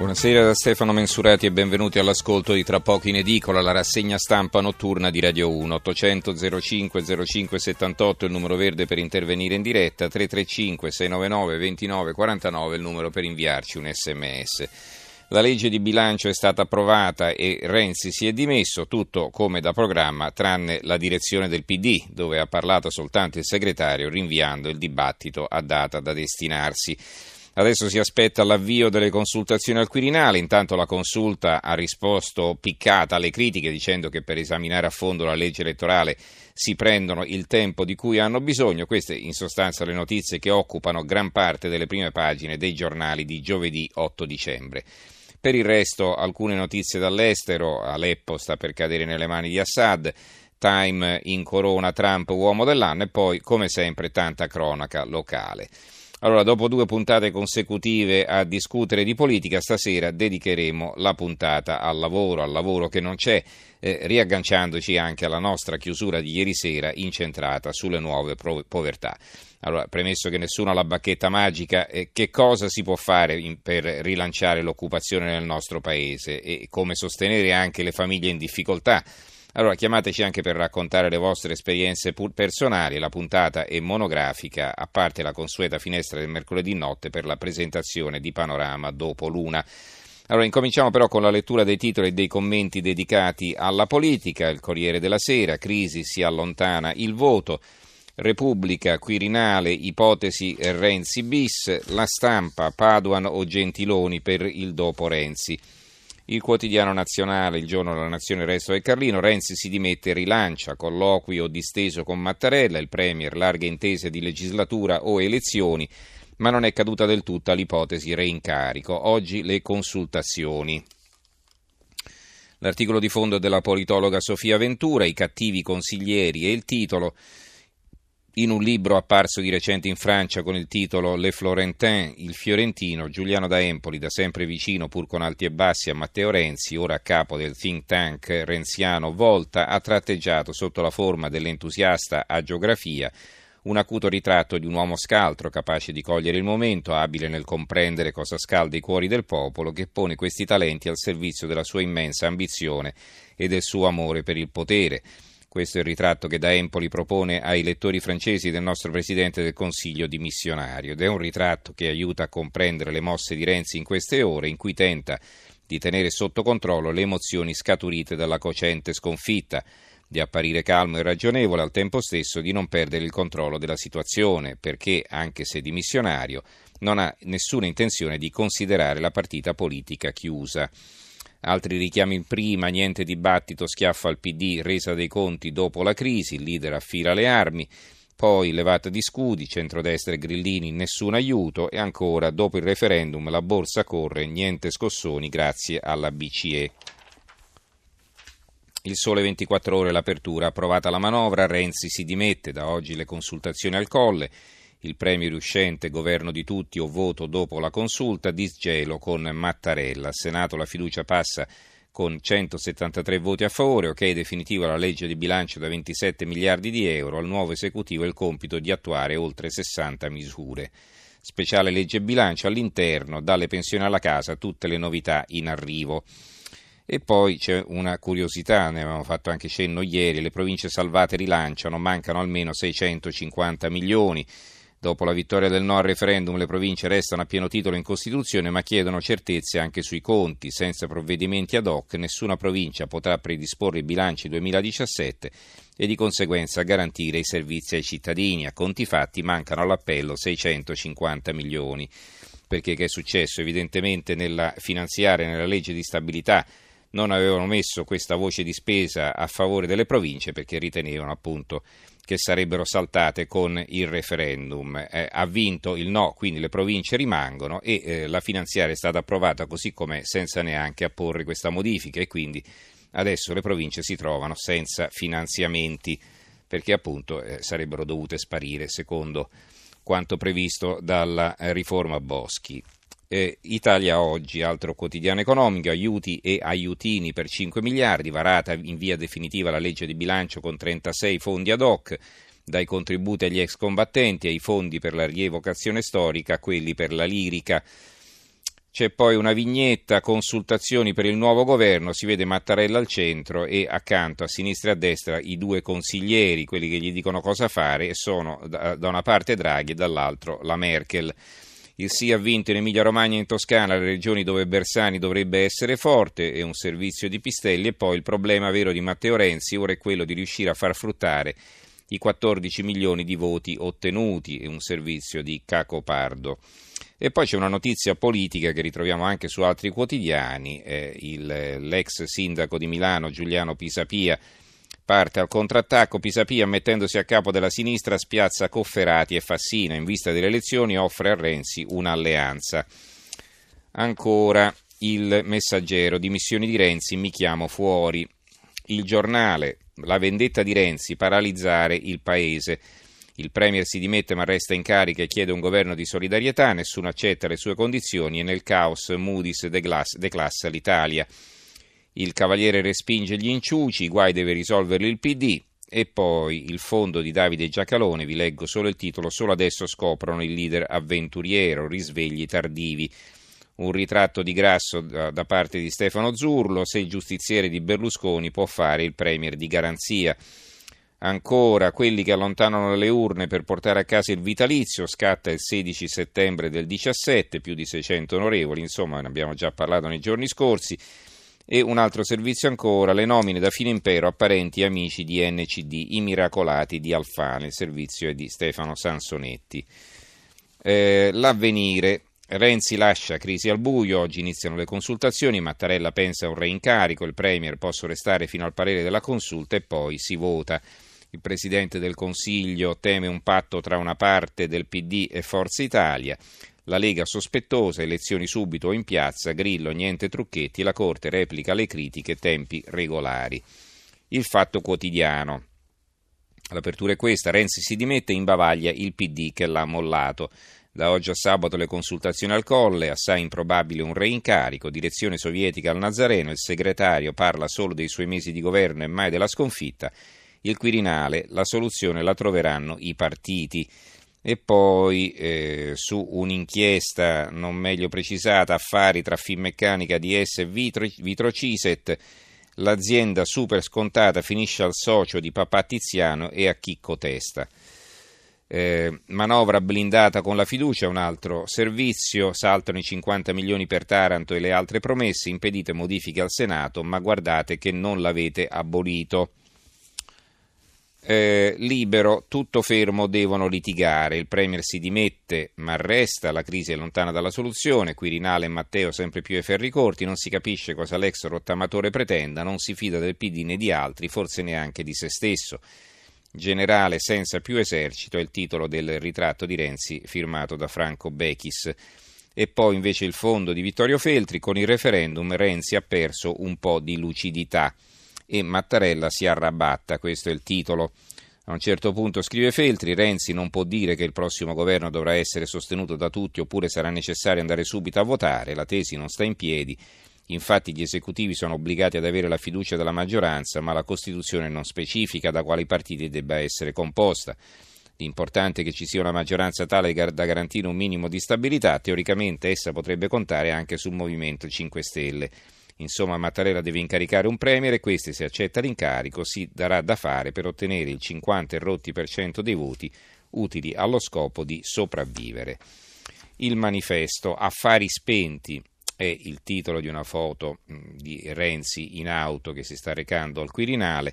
Buonasera da Stefano Mensurati e benvenuti all'ascolto di Tra poco in edicola, la rassegna stampa notturna di Radio 1. 800 05 05 78 il numero verde per intervenire in diretta, 335 699 29 49 il numero per inviarci un sms. La legge di bilancio è stata approvata e Renzi si è dimesso, tutto come da programma, tranne la direzione del PD, dove ha parlato soltanto il segretario, rinviando il dibattito a data da destinarsi. Adesso si aspetta l'avvio delle consultazioni al Quirinale, intanto la consulta ha risposto piccata alle critiche dicendo che per esaminare a fondo la legge elettorale si prendono il tempo di cui hanno bisogno. Queste in sostanza le notizie che occupano gran parte delle prime pagine dei giornali di giovedì 8 dicembre. Per il resto alcune notizie dall'estero, Aleppo sta per cadere nelle mani di Assad, Time in corona Trump uomo dell'anno e poi come sempre tanta cronaca locale. Allora, dopo due puntate consecutive a discutere di politica, stasera dedicheremo la puntata al lavoro, al lavoro che non c'è, eh, riagganciandoci anche alla nostra chiusura di ieri sera incentrata sulle nuove povertà. Allora, premesso che nessuno ha la bacchetta magica, eh, che cosa si può fare in, per rilanciare l'occupazione nel nostro paese e come sostenere anche le famiglie in difficoltà? Allora chiamateci anche per raccontare le vostre esperienze personali, la puntata è monografica, a parte la consueta finestra del mercoledì notte per la presentazione di Panorama dopo l'una. Allora, incominciamo però con la lettura dei titoli e dei commenti dedicati alla politica. Il Corriere della Sera, crisi si allontana il voto. Repubblica, Quirinale, ipotesi Renzi bis, la stampa, Paduan o Gentiloni per il dopo Renzi. Il quotidiano nazionale, il giorno della nazione, il resto del Carlino, Renzi si dimette, rilancia, colloquio disteso con Mattarella, il Premier, larghe intese di legislatura o elezioni, ma non è caduta del tutto l'ipotesi reincarico. Oggi le consultazioni. L'articolo di fondo della politologa Sofia Ventura, i cattivi consiglieri e il titolo in un libro apparso di recente in Francia con il titolo Le Florentin, il fiorentino Giuliano da Empoli, da sempre vicino pur con alti e bassi a Matteo Renzi, ora a capo del think tank renziano Volta, ha tratteggiato sotto la forma dell'entusiasta a geografia un acuto ritratto di un uomo scaltro, capace di cogliere il momento, abile nel comprendere cosa scalda i cuori del popolo, che pone questi talenti al servizio della sua immensa ambizione e del suo amore per il potere. Questo è il ritratto che da Empoli propone ai lettori francesi del nostro Presidente del Consiglio dimissionario ed è un ritratto che aiuta a comprendere le mosse di Renzi in queste ore in cui tenta di tenere sotto controllo le emozioni scaturite dalla cocente sconfitta, di apparire calmo e ragionevole al tempo stesso di non perdere il controllo della situazione, perché, anche se dimissionario, non ha nessuna intenzione di considerare la partita politica chiusa. Altri richiami in prima, niente dibattito, schiaffo al PD, resa dei conti dopo la crisi, il leader affila le armi, poi levata di scudi, centrodestra e grillini, nessun aiuto e ancora dopo il referendum la borsa corre, niente scossoni grazie alla BCE. Il sole 24 ore l'apertura, approvata la manovra, Renzi si dimette, da oggi le consultazioni al colle il premier uscente, governo di tutti o voto dopo la consulta, disgelo con Mattarella. Al Senato la fiducia passa con 173 voti a favore, ok definitiva la legge di bilancio da 27 miliardi di euro, al nuovo esecutivo il compito di attuare oltre 60 misure. Speciale legge bilancio all'interno, dalle pensioni alla casa, tutte le novità in arrivo. E poi c'è una curiosità, ne avevamo fatto anche cenno ieri, le province salvate rilanciano, mancano almeno 650 milioni. Dopo la vittoria del no al referendum le province restano a pieno titolo in Costituzione ma chiedono certezze anche sui conti. Senza provvedimenti ad hoc nessuna provincia potrà predisporre i bilanci 2017 e di conseguenza garantire i servizi ai cittadini. A conti fatti mancano all'appello 650 milioni. Perché che è successo? Evidentemente nella finanziaria, nella legge di stabilità non avevano messo questa voce di spesa a favore delle province perché ritenevano appunto che sarebbero saltate con il referendum. Eh, ha vinto il no, quindi le province rimangono e eh, la finanziaria è stata approvata così com'è senza neanche apporre questa modifica e quindi adesso le province si trovano senza finanziamenti perché appunto eh, sarebbero dovute sparire secondo quanto previsto dalla eh, riforma Boschi. Eh, Italia Oggi, altro quotidiano economico, aiuti e aiutini per 5 miliardi, varata in via definitiva la legge di bilancio con 36 fondi ad hoc, dai contributi agli ex combattenti ai fondi per la rievocazione storica quelli per la lirica. C'è poi una vignetta, consultazioni per il nuovo governo, si vede Mattarella al centro e accanto a sinistra e a destra i due consiglieri, quelli che gli dicono cosa fare, e sono da una parte Draghi e dall'altro la Merkel. Il sì ha vinto in Emilia-Romagna e in Toscana, le regioni dove Bersani dovrebbe essere forte e un servizio di pistelli e poi il problema vero di Matteo Renzi ora è quello di riuscire a far fruttare i 14 milioni di voti ottenuti e un servizio di cacopardo. E poi c'è una notizia politica che ritroviamo anche su altri quotidiani, eh, il, l'ex sindaco di Milano Giuliano Pisapia Parte al contrattacco, Pisapia mettendosi a capo della sinistra spiazza Cofferati e Fassina, in vista delle elezioni offre a Renzi un'alleanza. Ancora il messaggero, dimissioni di Renzi, mi chiamo fuori. Il giornale, la vendetta di Renzi, paralizzare il paese. Il Premier si dimette ma resta in carica e chiede un governo di solidarietà, nessuno accetta le sue condizioni e nel caos Moody's declassa l'Italia. Il Cavaliere respinge gli inciuci, i guai deve risolverli il PD. E poi il fondo di Davide Giacalone, vi leggo solo il titolo, solo adesso scoprono il leader avventuriero, risvegli tardivi. Un ritratto di grasso da, parte di Stefano Zurlo, se il giustiziere di Berlusconi può fare il premier di garanzia. Ancora, quelli che allontanano le urne per portare a casa il vitalizio, scatta il 16 settembre del 17, più di 600 onorevoli, insomma ne abbiamo già parlato nei giorni scorsi. E un altro servizio ancora, le nomine da fine impero a parenti e amici di NCD, i miracolati di Alfane, il servizio è di Stefano Sansonetti. Eh, l'avvenire, Renzi lascia crisi al buio, oggi iniziano le consultazioni, Mattarella pensa a un reincarico, il Premier posso restare fino al parere della consulta e poi si vota. Il Presidente del Consiglio teme un patto tra una parte del PD e Forza Italia. La Lega sospettosa, elezioni subito o in piazza, Grillo, niente trucchetti, la Corte replica le critiche, tempi regolari. Il fatto quotidiano. L'apertura è questa, Renzi si dimette e imbavaglia il PD che l'ha mollato. Da oggi a sabato le consultazioni al colle, assai improbabile un reincarico, direzione sovietica al Nazareno, il segretario parla solo dei suoi mesi di governo e mai della sconfitta. Il Quirinale, la soluzione la troveranno i partiti e poi eh, su un'inchiesta non meglio precisata, affari tra Finmeccanica, DS e Vitro, Vitrociset, l'azienda super scontata finisce al socio di papà Tiziano e a Chicco Testa. Eh, manovra blindata con la fiducia, un altro servizio, saltano i 50 milioni per Taranto e le altre promesse, impedite modifiche al Senato, ma guardate che non l'avete abolito eh, libero, tutto fermo, devono litigare. Il Premier si dimette, ma resta, la crisi è lontana dalla soluzione. Quirinale e Matteo sempre più ai ferri corti, non si capisce cosa l'ex rottamatore pretenda, non si fida del PD né di altri, forse neanche di se stesso. Generale senza più esercito è il titolo del ritratto di Renzi firmato da Franco Bechis. E poi invece il fondo di Vittorio Feltri, con il referendum Renzi ha perso un po' di lucidità e Mattarella si arrabatta, questo è il titolo. A un certo punto scrive Feltri, Renzi non può dire che il prossimo governo dovrà essere sostenuto da tutti oppure sarà necessario andare subito a votare, la tesi non sta in piedi, infatti gli esecutivi sono obbligati ad avere la fiducia della maggioranza, ma la Costituzione non specifica da quali partiti debba essere composta. L'importante è che ci sia una maggioranza tale da garantire un minimo di stabilità, teoricamente essa potrebbe contare anche sul Movimento 5 Stelle. Insomma, Mattarella deve incaricare un premier e questi, se accetta l'incarico, si darà da fare per ottenere il 50 e rotti per cento dei voti utili allo scopo di sopravvivere. Il manifesto Affari spenti è il titolo di una foto di Renzi in auto che si sta recando al Quirinale.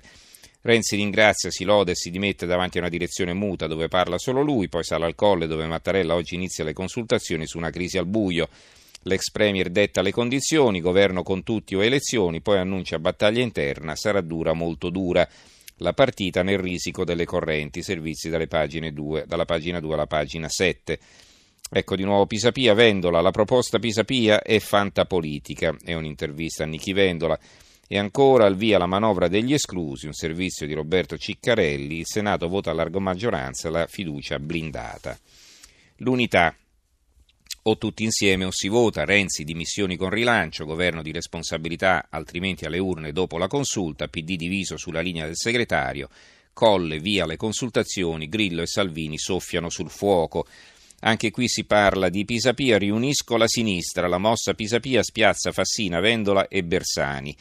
Renzi ringrazia, si lode e si dimette davanti a una direzione muta dove parla solo lui, poi sale al colle dove Mattarella oggi inizia le consultazioni su una crisi al buio. L'ex premier detta le condizioni, governo con tutti o elezioni, poi annuncia battaglia interna, sarà dura, molto dura. la partita nel risico delle correnti, servizi pagine 2, dalla pagina 2 alla pagina 7. Ecco di nuovo Pisapia, Vendola, la proposta Pisapia è fantapolitica, è un'intervista a Nichi Vendola. E ancora al via la manovra degli esclusi, un servizio di Roberto Ciccarelli, il Senato vota a larga maggioranza la fiducia blindata. L'unità, o tutti insieme o si vota, Renzi dimissioni con rilancio, governo di responsabilità, altrimenti alle urne dopo la consulta, PD diviso sulla linea del segretario, Colle via le consultazioni, Grillo e Salvini soffiano sul fuoco. Anche qui si parla di Pisapia, riunisco la sinistra, la mossa Pisapia spiazza Fassina, Vendola e Bersani.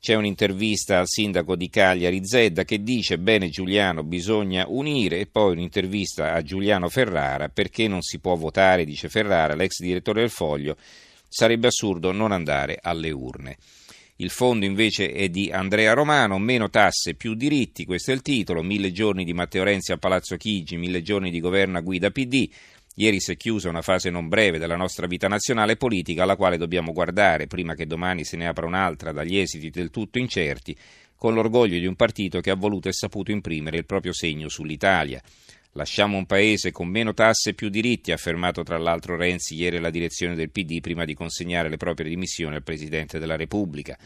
C'è un'intervista al sindaco di Cagliari Zedda che dice bene Giuliano bisogna unire e poi un'intervista a Giuliano Ferrara perché non si può votare, dice Ferrara, l'ex direttore del Foglio, sarebbe assurdo non andare alle urne. Il fondo invece è di Andrea Romano, meno tasse, più diritti, questo è il titolo, mille giorni di Matteo Renzi a Palazzo Chigi, mille giorni di governo a guida PD, Ieri si è chiusa una fase non breve della nostra vita nazionale e politica alla quale dobbiamo guardare prima che domani se ne apra un'altra dagli esiti del tutto incerti, con l'orgoglio di un partito che ha voluto e saputo imprimere il proprio segno sull'Italia. Lasciamo un paese con meno tasse e più diritti, ha affermato tra l'altro Renzi ieri alla direzione del PD prima di consegnare le proprie dimissioni al Presidente della Repubblica.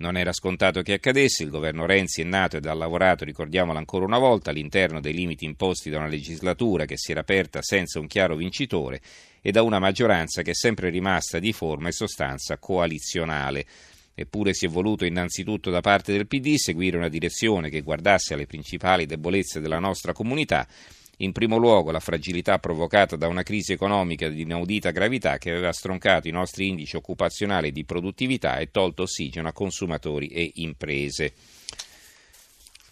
Non era scontato che accadesse, il governo Renzi è nato ed ha lavorato, ricordiamolo ancora una volta, all'interno dei limiti imposti da una legislatura che si era aperta senza un chiaro vincitore e da una maggioranza che è sempre rimasta di forma e sostanza coalizionale. Eppure si è voluto innanzitutto da parte del PD seguire una direzione che guardasse alle principali debolezze della nostra comunità in primo luogo la fragilità provocata da una crisi economica di inaudita gravità che aveva stroncato i nostri indici occupazionali di produttività e tolto ossigeno a consumatori e imprese.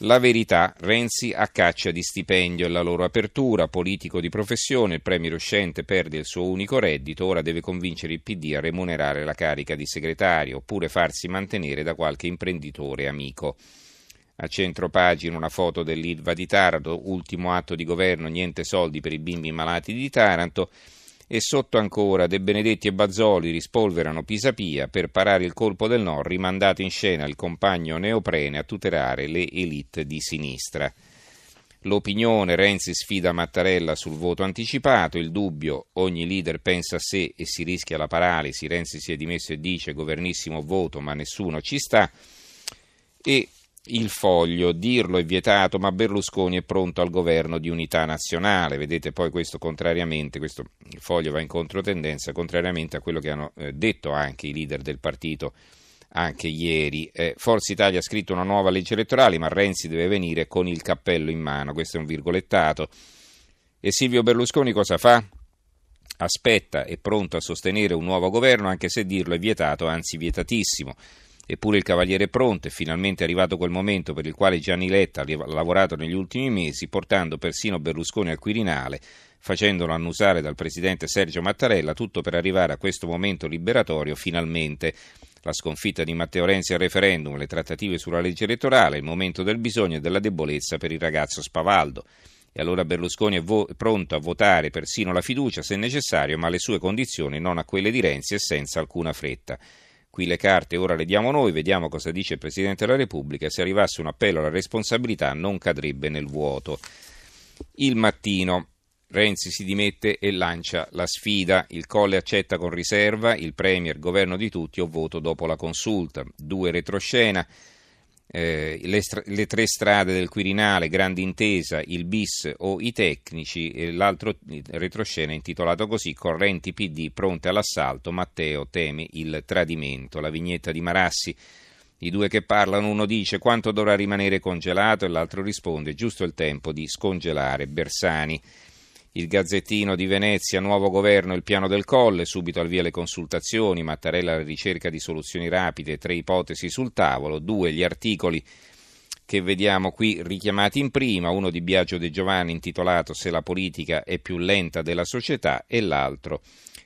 La verità, Renzi a caccia di stipendio e la loro apertura, politico di professione, il premier uscente perde il suo unico reddito, ora deve convincere il PD a remunerare la carica di segretario oppure farsi mantenere da qualche imprenditore amico. A centro pagina una foto dell'Ilva di Taranto, ultimo atto di governo, niente soldi per i bimbi malati di Taranto. E sotto ancora De Benedetti e Bazzoli rispolverano Pisapia per parare il colpo del no, rimandato in scena il compagno neoprene a tutelare le elite di sinistra. L'opinione Renzi sfida Mattarella sul voto anticipato, il dubbio ogni leader pensa a sé e si rischia la paralisi, Renzi si è dimesso e dice governissimo voto ma nessuno ci sta e il foglio, dirlo è vietato, ma Berlusconi è pronto al governo di unità nazionale. Vedete poi questo contrariamente, questo, foglio va in controtendenza, contrariamente a quello che hanno eh, detto anche i leader del partito anche ieri. Eh, Forza Italia ha scritto una nuova legge elettorale, ma Renzi deve venire con il cappello in mano. Questo è un virgolettato. E Silvio Berlusconi cosa fa? Aspetta, è pronto a sostenere un nuovo governo, anche se dirlo è vietato, anzi vietatissimo. Eppure il Cavaliere è pronto e finalmente arrivato quel momento per il quale Gianni Letta ha lavorato negli ultimi mesi, portando persino Berlusconi al Quirinale, facendolo annusare dal presidente Sergio Mattarella, tutto per arrivare a questo momento liberatorio finalmente. La sconfitta di Matteo Renzi al referendum, le trattative sulla legge elettorale, il momento del bisogno e della debolezza per il ragazzo spavaldo. E allora Berlusconi è vo- pronto a votare persino la fiducia se necessario, ma alle sue condizioni, non a quelle di Renzi e senza alcuna fretta. Qui le carte ora le diamo noi, vediamo cosa dice il Presidente della Repubblica. Se arrivasse un appello alla responsabilità non cadrebbe nel vuoto. Il mattino. Renzi si dimette e lancia la sfida. Il Colle accetta con riserva, il Premier, governo di tutti o voto dopo la consulta. Due retroscena eh, le, le, tre strade del Quirinale, Grande Intesa, il bis o i tecnici, e l'altro retroscena intitolato così Correnti PD pronte all'assalto, Matteo teme il tradimento, la vignetta di Marassi. I due che parlano, uno dice quanto dovrà rimanere congelato e l'altro risponde giusto il tempo di scongelare Bersani. Il Gazzettino di Venezia, nuovo governo, il piano del colle, subito al via le consultazioni, Mattarella alla ricerca di soluzioni rapide, tre ipotesi sul tavolo, due gli articoli che vediamo qui richiamati in prima, uno di Biagio De Giovanni intitolato Se la politica è più lenta della società e l'altro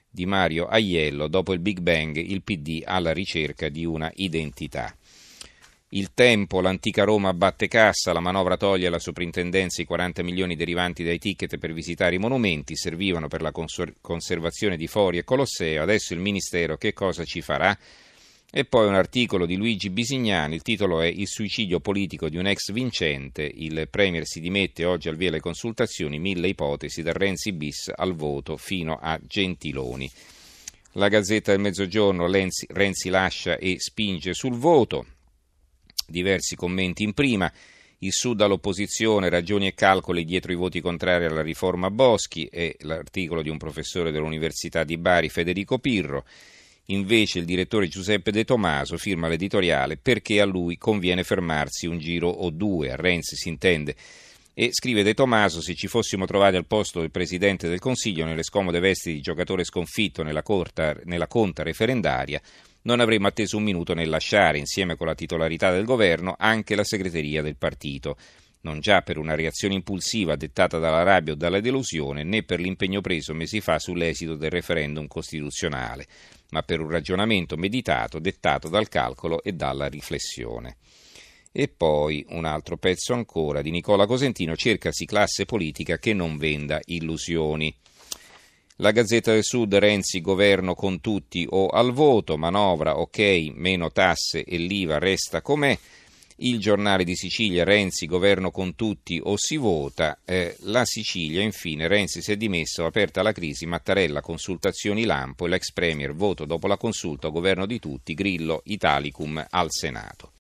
di Mario Aiello, dopo il Big Bang il PD alla ricerca di una identità. Il tempo, l'antica Roma batte cassa, la manovra toglie alla soprintendenza i 40 milioni derivanti dai ticket per visitare i monumenti, servivano per la conservazione di Fori e Colosseo, adesso il Ministero che cosa ci farà? E poi un articolo di Luigi Bisignani, il titolo è Il suicidio politico di un ex vincente, il Premier si dimette oggi al via le consultazioni, mille ipotesi da Renzi bis al voto fino a Gentiloni. La Gazzetta del Mezzogiorno, Renzi, Renzi lascia e spinge sul voto, diversi commenti in prima, il Sud all'opposizione, ragioni e calcoli dietro i voti contrari alla riforma Boschi e l'articolo di un professore dell'Università di Bari, Federico Pirro. Invece il direttore Giuseppe De Tomaso firma l'editoriale perché a lui conviene fermarsi un giro o due, a Renzi si intende. E scrive De Tomaso, se ci fossimo trovati al posto del Presidente del Consiglio nelle scomode vesti di giocatore sconfitto nella, corta, nella conta referendaria, non avremmo atteso un minuto nel lasciare, insieme con la titolarità del governo, anche la segreteria del partito non già per una reazione impulsiva dettata dalla rabbia o dalla delusione, né per l'impegno preso mesi fa sull'esito del referendum costituzionale, ma per un ragionamento meditato dettato dal calcolo e dalla riflessione. E poi un altro pezzo ancora di Nicola Cosentino, cercasi classe politica che non venda illusioni. La Gazzetta del Sud, Renzi, governo con tutti o al voto, manovra, ok, meno tasse e l'IVA resta com'è. Il giornale di Sicilia, Renzi, governo con tutti o si vota. Eh, la Sicilia, infine, Renzi si è dimesso, aperta la crisi, Mattarella, consultazioni lampo l'ex premier, voto dopo la consulta, governo di tutti, Grillo, Italicum al Senato.